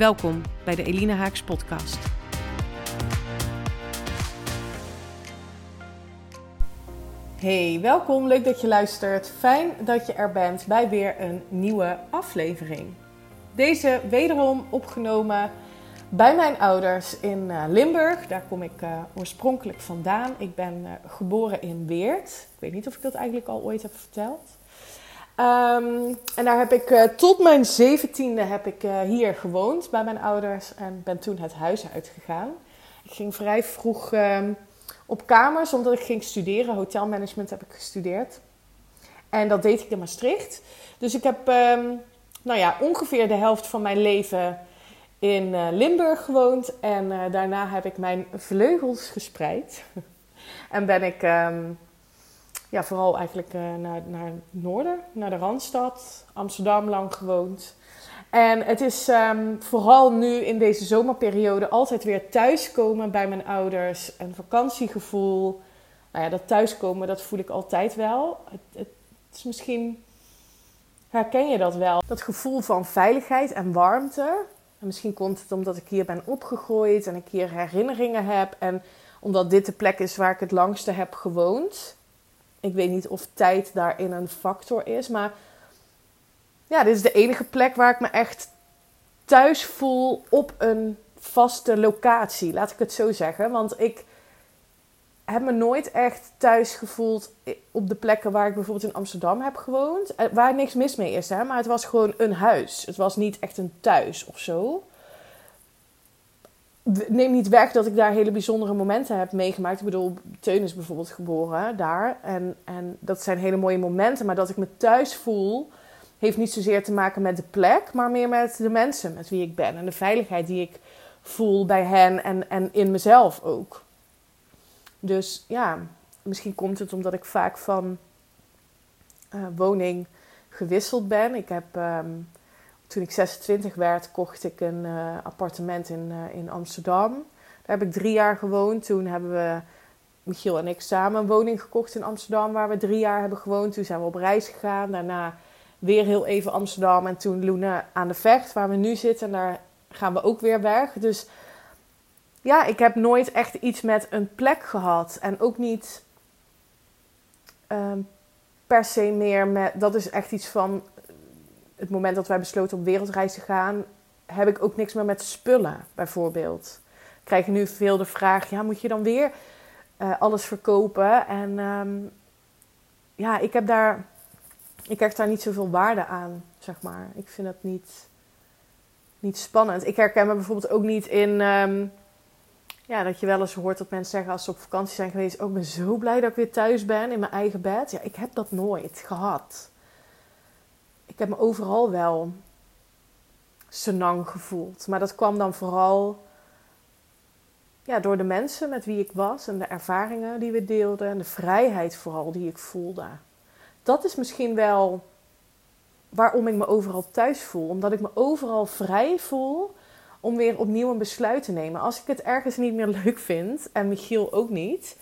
Welkom bij de Elina Haaks podcast. Hey, welkom. Leuk dat je luistert. Fijn dat je er bent bij weer een nieuwe aflevering. Deze wederom opgenomen bij mijn ouders in eh, Limburg. Daar kom ik uh, oorspronkelijk vandaan. Ik ben uh, geboren in Weert. Ik weet niet of ik dat eigenlijk al ooit heb verteld. Um, en daar heb ik uh, tot mijn zeventiende heb ik uh, hier gewoond bij mijn ouders en ben toen het huis uitgegaan. Ik ging vrij vroeg um, op kamers omdat ik ging studeren. Hotelmanagement heb ik gestudeerd. En dat deed ik in Maastricht. Dus ik heb um, nou ja, ongeveer de helft van mijn leven in uh, Limburg gewoond. En daarna heb ik mijn vleugels gespreid. en ben ik ja, vooral eigenlijk uh, naar, naar het noorden, naar de Randstad, Amsterdam lang gewoond. En het is um, vooral nu in deze zomerperiode altijd weer thuiskomen bij mijn ouders. Een vakantiegevoel. Nou ja, dat thuiskomen, dat voel ik altijd wel. Het, het is misschien, herken je dat wel? Dat gevoel van veiligheid en warmte. En misschien komt het omdat ik hier ben opgegroeid en ik hier herinneringen heb. En omdat dit de plek is waar ik het langste heb gewoond ik weet niet of tijd daarin een factor is. Maar ja, dit is de enige plek waar ik me echt thuis voel op een vaste locatie. Laat ik het zo zeggen. Want ik heb me nooit echt thuis gevoeld op de plekken waar ik bijvoorbeeld in Amsterdam heb gewoond. Eh, waar niks mis mee is, hè. Maar het was gewoon een huis. Het was niet echt een thuis of zo neem niet weg dat ik daar hele bijzondere momenten heb meegemaakt. Ik bedoel, Teun is bijvoorbeeld geboren daar. En, en dat zijn hele mooie momenten. Maar dat ik me thuis voel, heeft niet zozeer te maken met de plek, maar meer met de mensen met wie ik ben. En de veiligheid die ik voel bij hen en, en in mezelf ook. Dus ja, misschien komt het omdat ik vaak van uh, woning gewisseld ben. Ik heb. Um, toen ik 26 werd, kocht ik een uh, appartement in, uh, in Amsterdam. Daar heb ik drie jaar gewoond. Toen hebben we, Michiel en ik, samen een woning gekocht in Amsterdam, waar we drie jaar hebben gewoond. Toen zijn we op reis gegaan. Daarna weer heel even Amsterdam. En toen Luna aan de Vecht, waar we nu zitten. En daar gaan we ook weer weg. Dus ja, ik heb nooit echt iets met een plek gehad. En ook niet uh, per se meer met. Dat is echt iets van het moment dat wij besloten op wereldreis te gaan, heb ik ook niks meer met spullen, bijvoorbeeld. Ik krijg nu veel de vraag: ja, moet je dan weer uh, alles verkopen? En um, ja, ik heb daar, ik krijg daar niet zoveel waarde aan, zeg maar. Ik vind het niet, niet spannend. Ik herken me bijvoorbeeld ook niet in. Um, ja, dat je wel eens hoort dat mensen zeggen als ze op vakantie zijn geweest: Oh, ik ben zo blij dat ik weer thuis ben in mijn eigen bed. Ja, ik heb dat nooit gehad heb me overal wel senang gevoeld. Maar dat kwam dan vooral ja, door de mensen met wie ik was en de ervaringen die we deelden en de vrijheid vooral die ik voelde. Dat is misschien wel waarom ik me overal thuis voel. Omdat ik me overal vrij voel om weer opnieuw een besluit te nemen. Als ik het ergens niet meer leuk vind, en Michiel ook niet,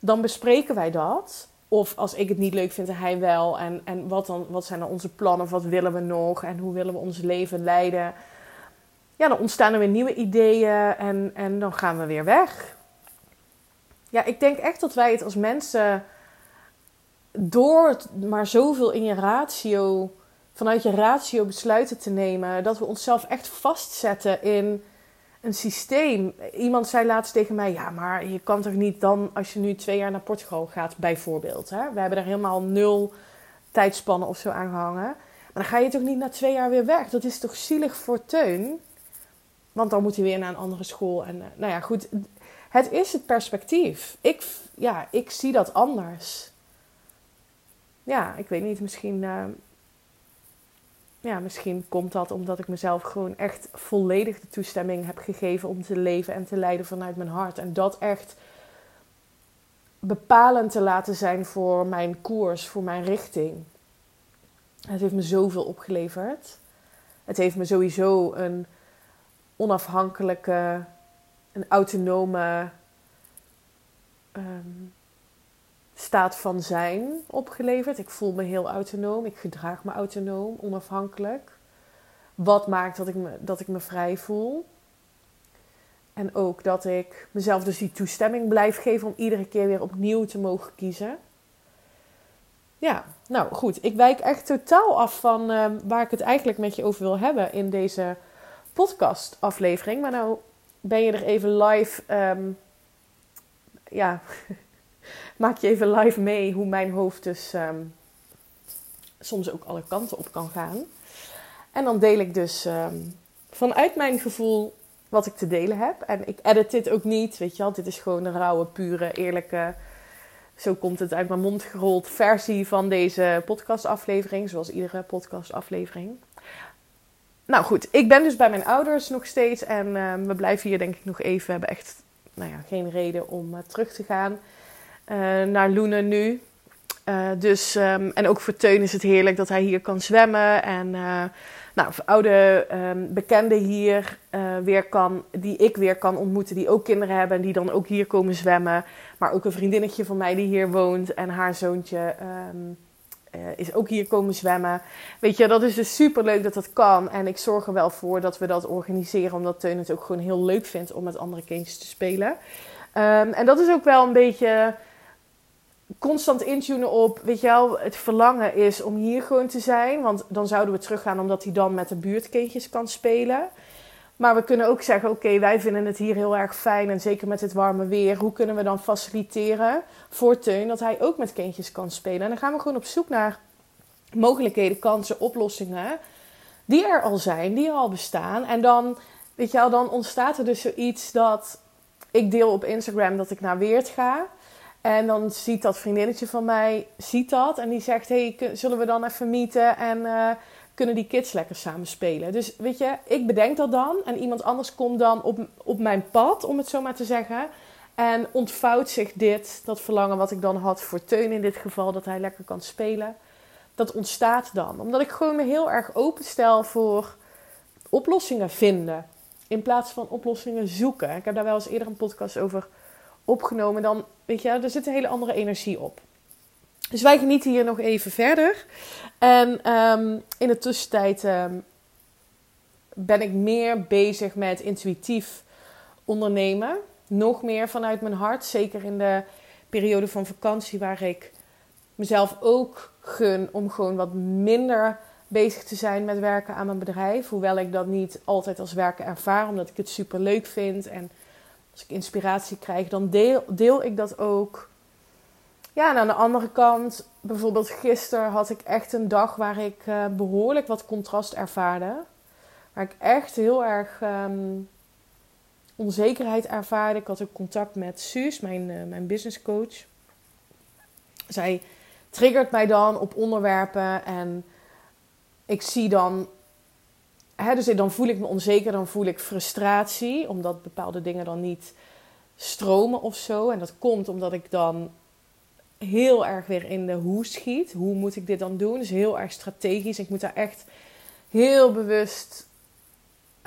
dan bespreken wij dat. Of als ik het niet leuk vind, hij wel. En, en wat, dan, wat zijn dan onze plannen? Wat willen we nog? En hoe willen we ons leven leiden? Ja, dan ontstaan er weer nieuwe ideeën en, en dan gaan we weer weg. Ja, ik denk echt dat wij het als mensen door maar zoveel in je ratio, vanuit je ratio besluiten te nemen, dat we onszelf echt vastzetten in een systeem. Iemand zei laatst tegen mij: Ja, maar je kan toch niet dan, als je nu twee jaar naar Portugal gaat, bijvoorbeeld. Hè? We hebben daar helemaal nul tijdspannen of zo aan gehangen. Maar dan ga je toch niet na twee jaar weer weg? Dat is toch zielig voor Teun? Want dan moet hij weer naar een andere school. En, eh, nou ja, goed. Het is het perspectief. Ik, ja, ik zie dat anders. Ja, ik weet niet. Misschien. Uh, ja, misschien komt dat omdat ik mezelf gewoon echt volledig de toestemming heb gegeven om te leven en te leiden vanuit mijn hart. En dat echt bepalend te laten zijn voor mijn koers, voor mijn richting. Het heeft me zoveel opgeleverd. Het heeft me sowieso een onafhankelijke, een autonome ehm, staat van zijn opgeleverd. Ik voel me heel autonoom. Ik gedraag me autonoom, onafhankelijk. Wat maakt dat ik me, dat ik me vrij voel. En ook dat ik mezelf dus die toestemming blijf geven om iedere keer weer opnieuw te mogen kiezen. Ja, nou goed. Ik wijk echt totaal af van uh, waar ik het eigenlijk met je over wil hebben in deze podcast aflevering. Maar nou ben je er even live. Um, ja, maak je even live mee hoe mijn hoofd dus um, soms ook alle kanten op kan gaan. En dan deel ik dus um, vanuit mijn gevoel wat ik te delen heb. En ik edit dit ook niet, weet je wel. Dit is gewoon een rauwe, pure, eerlijke... Zo komt het uit mijn mond gerold versie van deze podcastaflevering. Zoals iedere podcastaflevering. Nou goed, ik ben dus bij mijn ouders nog steeds. En uh, we blijven hier denk ik nog even. We hebben echt nou ja, geen reden om uh, terug te gaan naar Loenen nu. dus, um, en ook voor Teun is het heerlijk dat hij hier kan zwemmen. En nou, oude um, bekenden hier weer kan, die ik weer kan ontmoeten, die ook kinderen hebben en die dan ook hier komen zwemmen. Maar ook een vriendinnetje van mij die hier woont en haar zoontje. Uh, is ook hier komen zwemmen. Weet je, dat is dus super leuk dat dat kan. En ik zorg er wel voor dat we dat organiseren, omdat Teun het ook gewoon heel leuk vindt om met andere kindjes te spelen. En dat is ook wel een beetje constant intunen op, weet je wel, het verlangen is om hier gewoon te zijn. Want dan zouden we teruggaan omdat hij dan met de buurtkindjes kan spelen. Maar we kunnen ook zeggen: oké, wij vinden het hier heel erg fijn. En zeker met het warme weer. Hoe kunnen we dan faciliteren voor Teun dat hij ook met kindjes kan spelen? En dan gaan we gewoon op zoek naar mogelijkheden, kansen, oplossingen. Die er al zijn, die er al bestaan. En dan, weet je wel, dan ontstaat er dus zoiets dat ik deel op Instagram dat ik naar Weert ga. En dan ziet dat vriendinnetje van mij, ziet dat. En die zegt, hey, zullen we dan even meeten? En uh, kunnen die kids lekker samen spelen. Dus weet je, ik bedenk dat dan en iemand anders komt dan op, op mijn pad, om het zo maar te zeggen. En ontvouwt zich dit, dat verlangen wat ik dan had voor Teun in dit geval, dat hij lekker kan spelen. Dat ontstaat dan. Omdat ik gewoon me heel erg openstel voor oplossingen vinden. In plaats van oplossingen zoeken. Ik heb daar wel eens eerder een podcast over opgenomen. Dan, weet je, er zit een hele andere energie op. Dus wij genieten hier nog even verder. En um, in de tussentijd um, ben ik meer bezig met intuïtief ondernemen. Nog meer vanuit mijn hart. Zeker in de periode van vakantie, waar ik mezelf ook gun om gewoon wat minder bezig te zijn met werken aan mijn bedrijf. Hoewel ik dat niet altijd als werken ervaar, omdat ik het super leuk vind. En als ik inspiratie krijg, dan deel, deel ik dat ook ja, aan de andere kant, bijvoorbeeld gisteren had ik echt een dag waar ik uh, behoorlijk wat contrast ervaarde. Waar ik echt heel erg um, onzekerheid ervaarde. Ik had ook contact met Suus, mijn, uh, mijn business coach. Zij triggert mij dan op onderwerpen en ik zie dan Dus dan voel ik me onzeker, dan voel ik frustratie, omdat bepaalde dingen dan niet stromen of zo. En dat komt omdat ik dan heel erg weer in de hoe schiet. Hoe moet ik dit dan doen? Dus heel erg strategisch. Ik moet daar echt heel bewust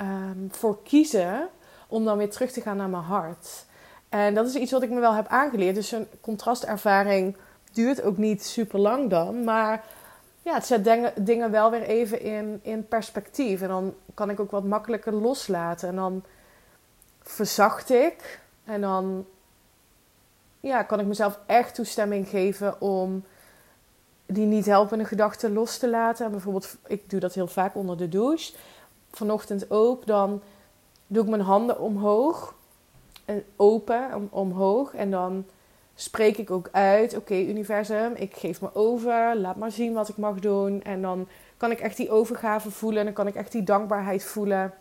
um, voor kiezen om dan weer terug te gaan naar mijn hart. En dat is iets wat ik me wel heb aangeleerd. Dus een contrastervaring duurt ook niet super lang dan. Maar ja, het zet dingen, wel weer even in, in perspectief. En dan kan ik ook wat makkelijker loslaten. En dan verzacht ik. En dan ja, kan ik mezelf echt toestemming geven om die niet helpende gedachten los te laten. bijvoorbeeld, ik doe dat heel vaak onder de douche. Vanochtend ook. Dan doe ik mijn handen omhoog. En open, om, omhoog. En dan spreek ik ook uit. Oké, universum, ik geef me over. Laat maar zien wat ik mag doen. En dan kan ik echt die overgave voelen. En dan kan ik echt die dankbaarheid voelen.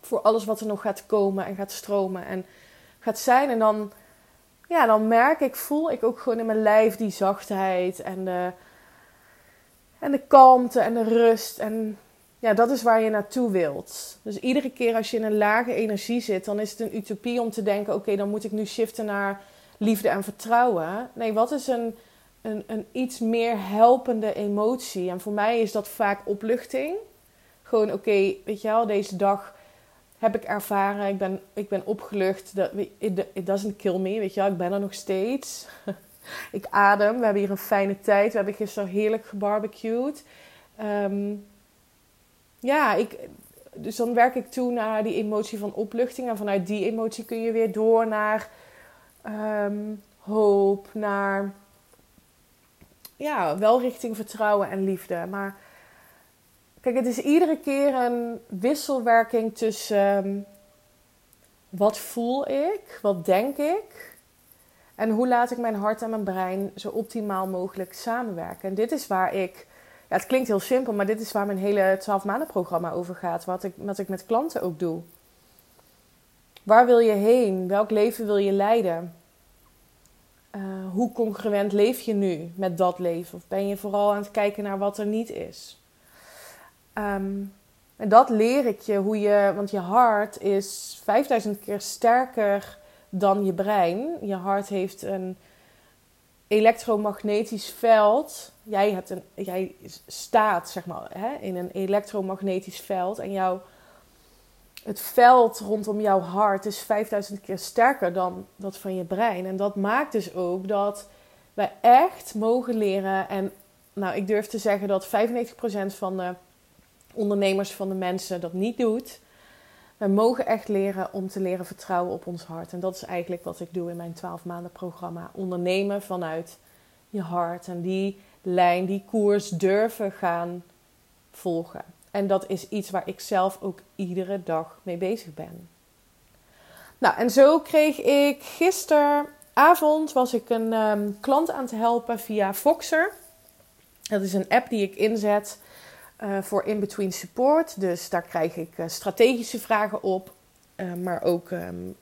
Voor alles wat er nog gaat komen en gaat stromen en gaat zijn. En dan ja, dan merk ik, voel ik ook gewoon in mijn lijf die zachtheid en de, En de kalmte en de rust. En ja, dat is waar je naartoe wilt. Dus iedere keer als je in een lage energie zit, dan is het een utopie om te denken: oké, dan moet ik nu shiften naar liefde en vertrouwen. Nee, wat is een, een, een iets meer helpende emotie? En voor mij is dat vaak opluchting. Gewoon, oké, weet je wel, deze dag heb ik ervaren. Ik ben, ik ben opgelucht. Dat it, doesn't kill me, weet je wel. Ik ben er nog steeds. ik adem. We hebben hier een fijne tijd. We hebben gisteren heerlijk gebarbecued. Um, ja, ik, dus dan werk ik toe naar die emotie van opluchting. En vanuit die emotie kun je weer door naar um, hoop, naar ja, wel richting vertrouwen en liefde. Maar kijk, het is iedere keer een wisselwerking tussen um, wat voel ik, wat denk ik en hoe laat ik mijn hart en mijn brein zo optimaal mogelijk samenwerken. En dit is waar ik ja, het klinkt heel simpel, maar dit is waar mijn hele 12 maanden programma over gaat. Wat ik, wat ik met klanten ook doe. Waar wil je heen? Welk leven wil je leiden? Uh, hoe congruent leef je nu met dat leven? Of ben je vooral aan het kijken naar wat er niet is? Um, en dat leer ik je hoe je, want je hart is 5000 keer sterker dan je brein. Je hart heeft een elektromagnetisch veld. Jij, hebt een, jij staat zeg maar, hè, in een elektromagnetisch veld. En jouw, het veld rondom jouw hart is 5000 keer sterker dan dat van je brein. En dat maakt dus ook dat wij echt mogen leren. En nou, ik durf te zeggen dat 95% van de ondernemers, van de mensen dat niet doet. We mogen echt leren om te leren vertrouwen op ons hart. En dat is eigenlijk wat ik doe in mijn 12 maanden programma. Ondernemen vanuit je hart. En die lijn, die koers durven gaan volgen. En dat is iets waar ik zelf ook iedere dag mee bezig ben. Nou, en zo kreeg ik gisteravond was ik een ehm, klant aan te helpen via Voxer. Dat is een app die ik inzet uh, voor in-between support. Dus daar krijg ik uh, strategische vragen op, uh, maar ook um,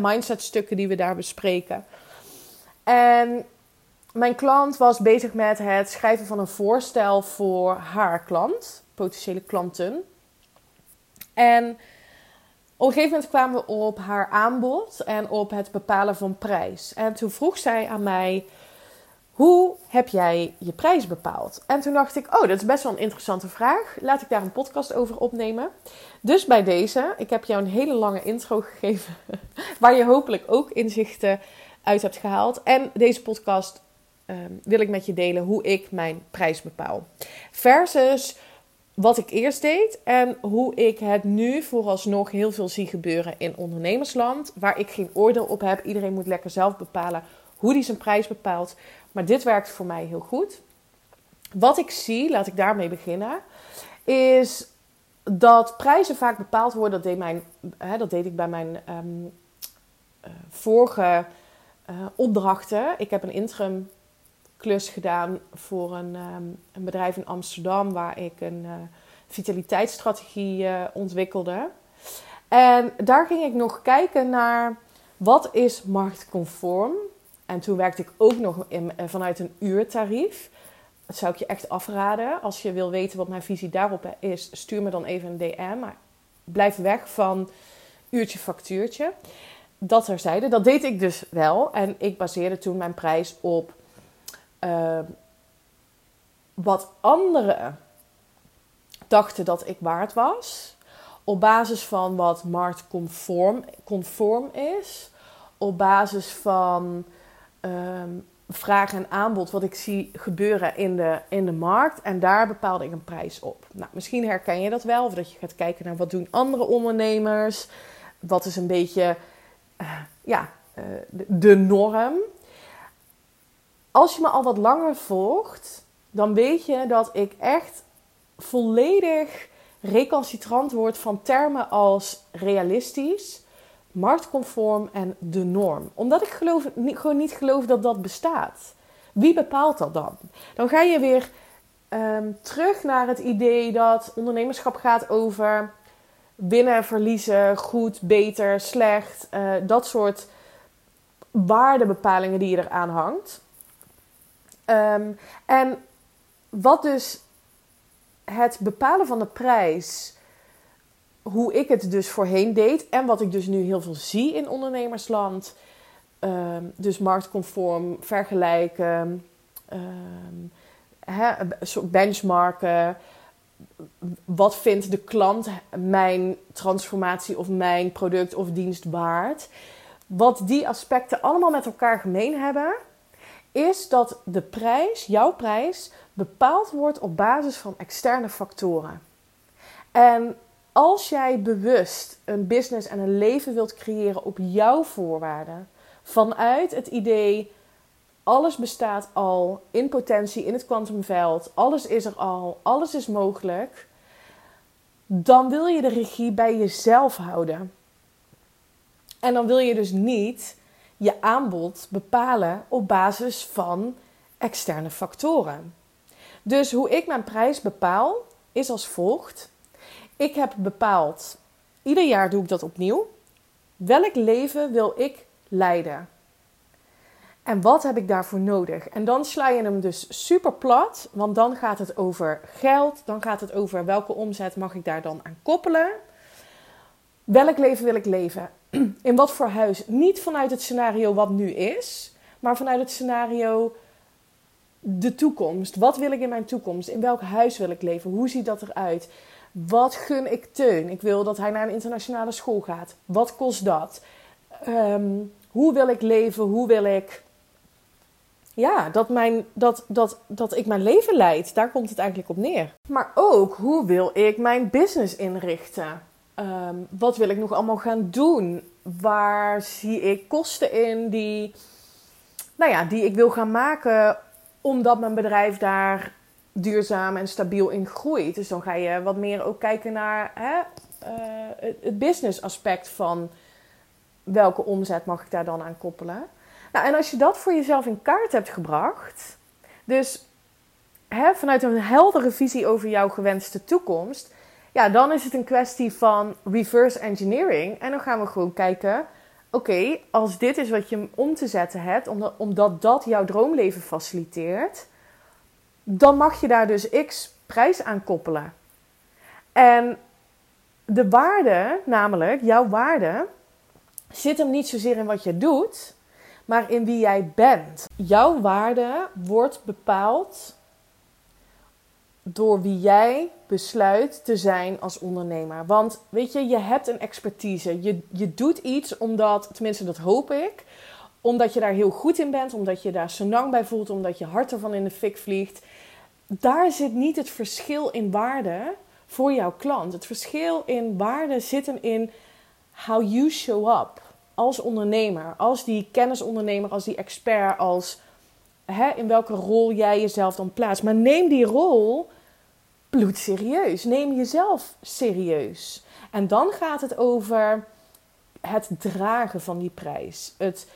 mindset stukken die we daar bespreken. En mijn klant was bezig met het schrijven van een voorstel voor haar klant, potentiële klanten. En op een gegeven moment kwamen we op haar aanbod en op het bepalen van prijs. En toen vroeg zij aan mij hoe heb jij je prijs bepaald? En toen dacht ik, oh, dat is best wel een interessante vraag. Laat ik daar een podcast over opnemen. Dus bij deze, ik heb jou een hele lange intro gegeven, waar je hopelijk ook inzichten uit hebt gehaald. En deze podcast ehm, wil ik met je delen hoe ik mijn prijs bepaal. Versus wat ik eerst deed en hoe ik het nu vooralsnog heel veel zie gebeuren in ondernemersland, waar ik geen oordeel op heb. Iedereen moet lekker zelf bepalen hoe die zijn prijs bepaalt. Maar dit werkt voor mij heel goed. Wat ik zie, laat ik daarmee beginnen, is dat prijzen vaak bepaald worden. Dat deed, mijn, hè, dat deed ik bij mijn ehm, eh, vorige uh, opdrachten. Ik heb een interim klus gedaan voor een, ehm, een, bedrijf in Amsterdam waar ik een uh, vitaliteitsstrategie ontwikkelde. En daar ging ik nog kijken naar wat is marktconform en toen werkte ik ook nog in, eh, vanuit een uurtarief. Dat zou ik je echt afraden. Als je wil weten wat mijn visie daarop is, stuur me dan even een DM. Maar blijf weg van uurtje factuurtje. Dat terzijde. Dat deed ik dus wel. En ik baseerde toen mijn prijs op uh, wat anderen dachten dat ik waard was. Op basis van wat marktconform conform is. Op basis van um, vraag en aanbod wat ik zie gebeuren in de, in de markt. En daar bepaalde ik een prijs op. Nou, misschien herken je dat wel. Of dat je gaat kijken naar wat doen andere ondernemers. Wat is een beetje uh, ja, de, de norm. Als je me al wat langer volgt, dan weet je dat ik echt volledig recalcitrant word van termen als realistisch marktconform en de norm. Omdat ik geloof, gewoon niet geloof dat dat bestaat. Wie bepaalt dat dan? Dan ga je weer um, terug naar het idee dat ondernemerschap gaat over winnen, verliezen, goed, beter, slecht. Uh, dat soort waardebepalingen die je eraan hangt. Um, en wat dus het bepalen van de prijs, hoe ik het dus voorheen deed en wat ik dus nu heel veel zie in ondernemersland, ehm, dus marktconform vergelijken, um, benchmarken. Wat vindt de klant mijn transformatie of mijn product of dienst waard? Wat die aspecten allemaal met elkaar gemeen hebben, is dat de prijs, jouw prijs, bepaald wordt op basis van externe factoren. En als jij bewust een business en een leven wilt creëren op jouw voorwaarden, vanuit het idee alles bestaat al in potentie in het kwantumveld, alles is er al, alles is mogelijk, dan wil je de regie bij jezelf houden. En dan wil je dus niet je aanbod bepalen op basis van externe factoren. Dus hoe ik mijn prijs bepaal is als volgt. Ik heb bepaald, ieder jaar doe ik dat opnieuw. Welk leven wil ik leiden? En wat heb ik daarvoor nodig? En dan sla je hem dus super plat, want dan gaat het over geld, dan gaat het over welke omzet mag ik daar dan aan koppelen. Welk leven wil ik leven? In wat voor huis? Niet vanuit het scenario wat nu is, maar vanuit het scenario de toekomst. Wat wil ik in mijn toekomst? In welk huis wil ik leven? Hoe ziet dat eruit? Wat gun ik Teun? Ik wil dat hij naar een internationale school gaat. Wat kost dat? Ehm, hoe wil ik leven? Hoe wil ik. Ja, dat, mijn, dat, dat, dat ik mijn leven leid. Daar komt het eigenlijk op neer. Maar ook hoe wil ik mijn business inrichten? Ehm, wat wil ik nog allemaal gaan doen? Waar zie ik kosten in die, nou ja, die ik wil gaan maken omdat mijn bedrijf daar duurzaam en stabiel in groeit. Dus dan ga je wat meer ook kijken naar hè, uh, het business aspect van welke omzet mag ik daar dan aan koppelen. Nou, en als je dat voor jezelf in kaart hebt gebracht, dus hè, vanuit een heldere visie over jouw gewenste toekomst, ja, dan is het een kwestie van reverse engineering. En dan gaan we gewoon kijken, oké, als dit is wat je om te zetten hebt, omdat, omdat dat jouw droomleven faciliteert, dan mag je daar dus x prijs aan koppelen. En de waarde, namelijk jouw waarde, zit hem niet zozeer in wat je doet, maar in wie jij bent. Jouw waarde wordt bepaald door wie jij besluit te zijn als ondernemer. Want weet je, je hebt een expertise. Je, je doet iets omdat, tenminste dat hoop ik, omdat je daar heel goed in bent, omdat je daar senang bij voelt, omdat je hart ervan in de fik vliegt. Daar zit niet het verschil in waarde voor jouw klant. Het verschil in waarde zit hem in how you show up als ondernemer, als die kennisondernemer, als die expert, als hè, in welke rol jij jezelf dan plaatst. Maar neem die rol bloedserieus. Neem jezelf serieus. En dan gaat het over het dragen van die prijs. Het,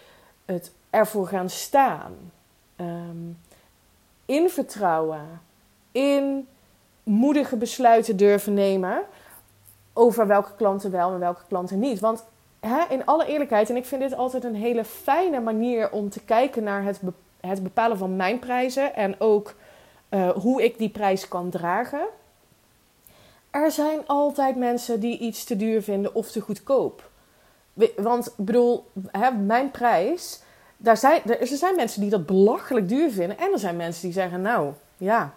het ervoor gaan staan. Um, in vertrouwen. In moedige besluiten durven nemen. Over welke klanten wel en welke klanten niet. Want hè, in alle eerlijkheid, en ik vind dit altijd een hele fijne manier om te kijken naar het, het bepalen van mijn prijzen. En ook uh, hoe ik die prijs kan dragen. Er zijn altijd mensen die iets te duur vinden of te goedkoop. Want bedoel, hè, mijn prijs. Daar zijn, er zijn mensen die dat belachelijk duur vinden. En er zijn mensen die zeggen: Nou, ja,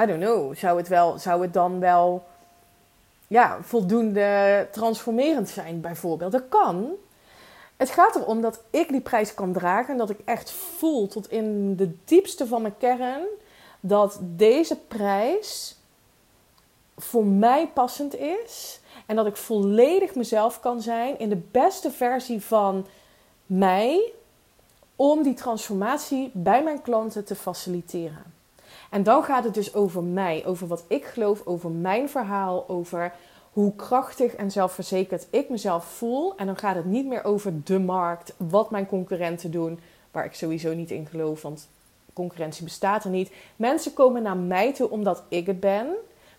I don't know. Zou het, wel, zou het dan wel ja, voldoende transformerend zijn, bijvoorbeeld? Dat kan. Het gaat erom dat ik die prijs kan dragen. En dat ik echt voel tot in de diepste van mijn kern dat deze prijs voor mij passend is. En dat ik volledig mezelf kan zijn in de beste versie van mij. Om die transformatie bij mijn klanten te faciliteren. En dan gaat het dus over mij, over wat ik geloof, over mijn verhaal, over hoe krachtig en zelfverzekerd ik mezelf voel. En dan gaat het niet meer over de markt, wat mijn concurrenten doen, waar ik sowieso niet in geloof, want concurrentie bestaat er niet. Mensen komen naar mij toe omdat ik het ben.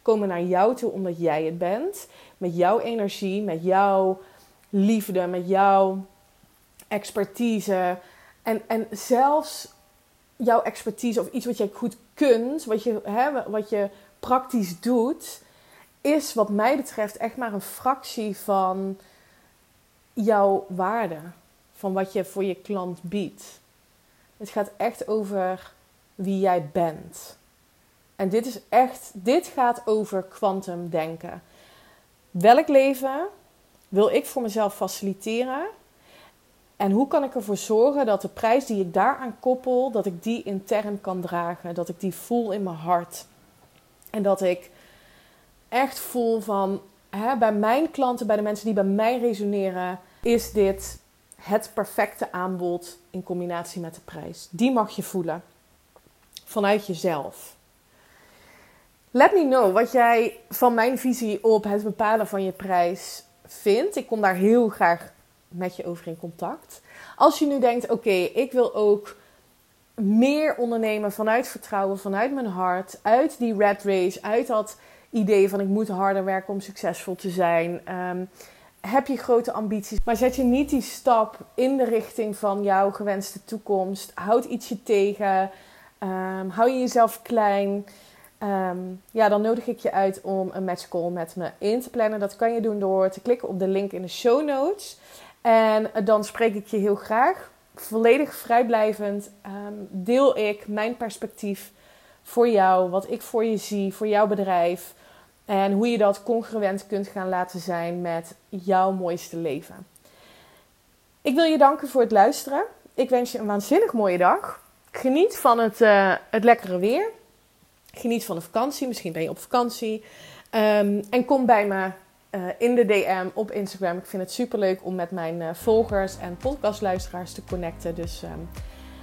Komen naar jou toe omdat jij het bent. Met jouw energie, met jouw liefde, met jouw expertise. En, en zelfs jouw expertise of iets wat jij goed kunt, wat je, hè, wat je praktisch doet, is wat mij betreft echt maar een fractie van jouw waarde. Van wat je voor je klant biedt. Het gaat echt over wie jij bent. En dit is echt, dit gaat over kwantum denken. Welk leven wil ik voor mezelf faciliteren? En hoe kan ik ervoor zorgen dat de prijs die ik daaraan koppel, dat ik die intern kan dragen, dat ik die voel in mijn hart. En dat ik echt voel van hè, bij mijn klanten, bij de mensen die bij mij resoneren, is dit het perfecte aanbod in combinatie met de prijs. Die mag je voelen vanuit jezelf. Let me know wat jij van mijn visie op het bepalen van je prijs vindt. Ik kom daar heel graag met je over in contact. Als je nu denkt: oké, ik wil ook meer ondernemen vanuit vertrouwen, vanuit mijn hart, uit die red race, uit dat idee van ik moet harder werken om succesvol te zijn. Ehm, heb je grote ambities, maar zet je niet die stap in de richting van jouw gewenste toekomst. Houd ietsje tegen. Um, hou je jezelf klein. Ehm, ja, dan nodig ik je uit om een match call met me in te plannen. Dat kan je doen door te klikken op de link in de show notes. En dan spreek ik je heel graag. Volledig vrijblijvend deel ik mijn perspectief voor jou, wat ik voor je zie, voor jouw bedrijf. En hoe je dat congruent kunt gaan laten zijn met jouw mooiste leven. Ik wil je danken voor het luisteren. Ik wens je een waanzinnig mooie dag. Geniet van het, uh, het lekkere weer. Geniet van de vakantie. Misschien ben je op vakantie. Um, en kom bij me uh, in de DM op Instagram. Ik vind het super leuk om met mijn uh, volgers en podcastluisteraars te connecten. Dus um,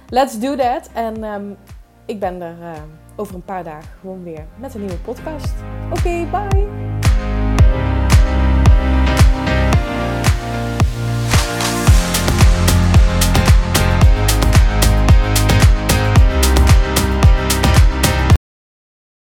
let's do that. En um, ik ben er over een paar dagen gewoon weer met een nieuwe podcast. Oké, bye!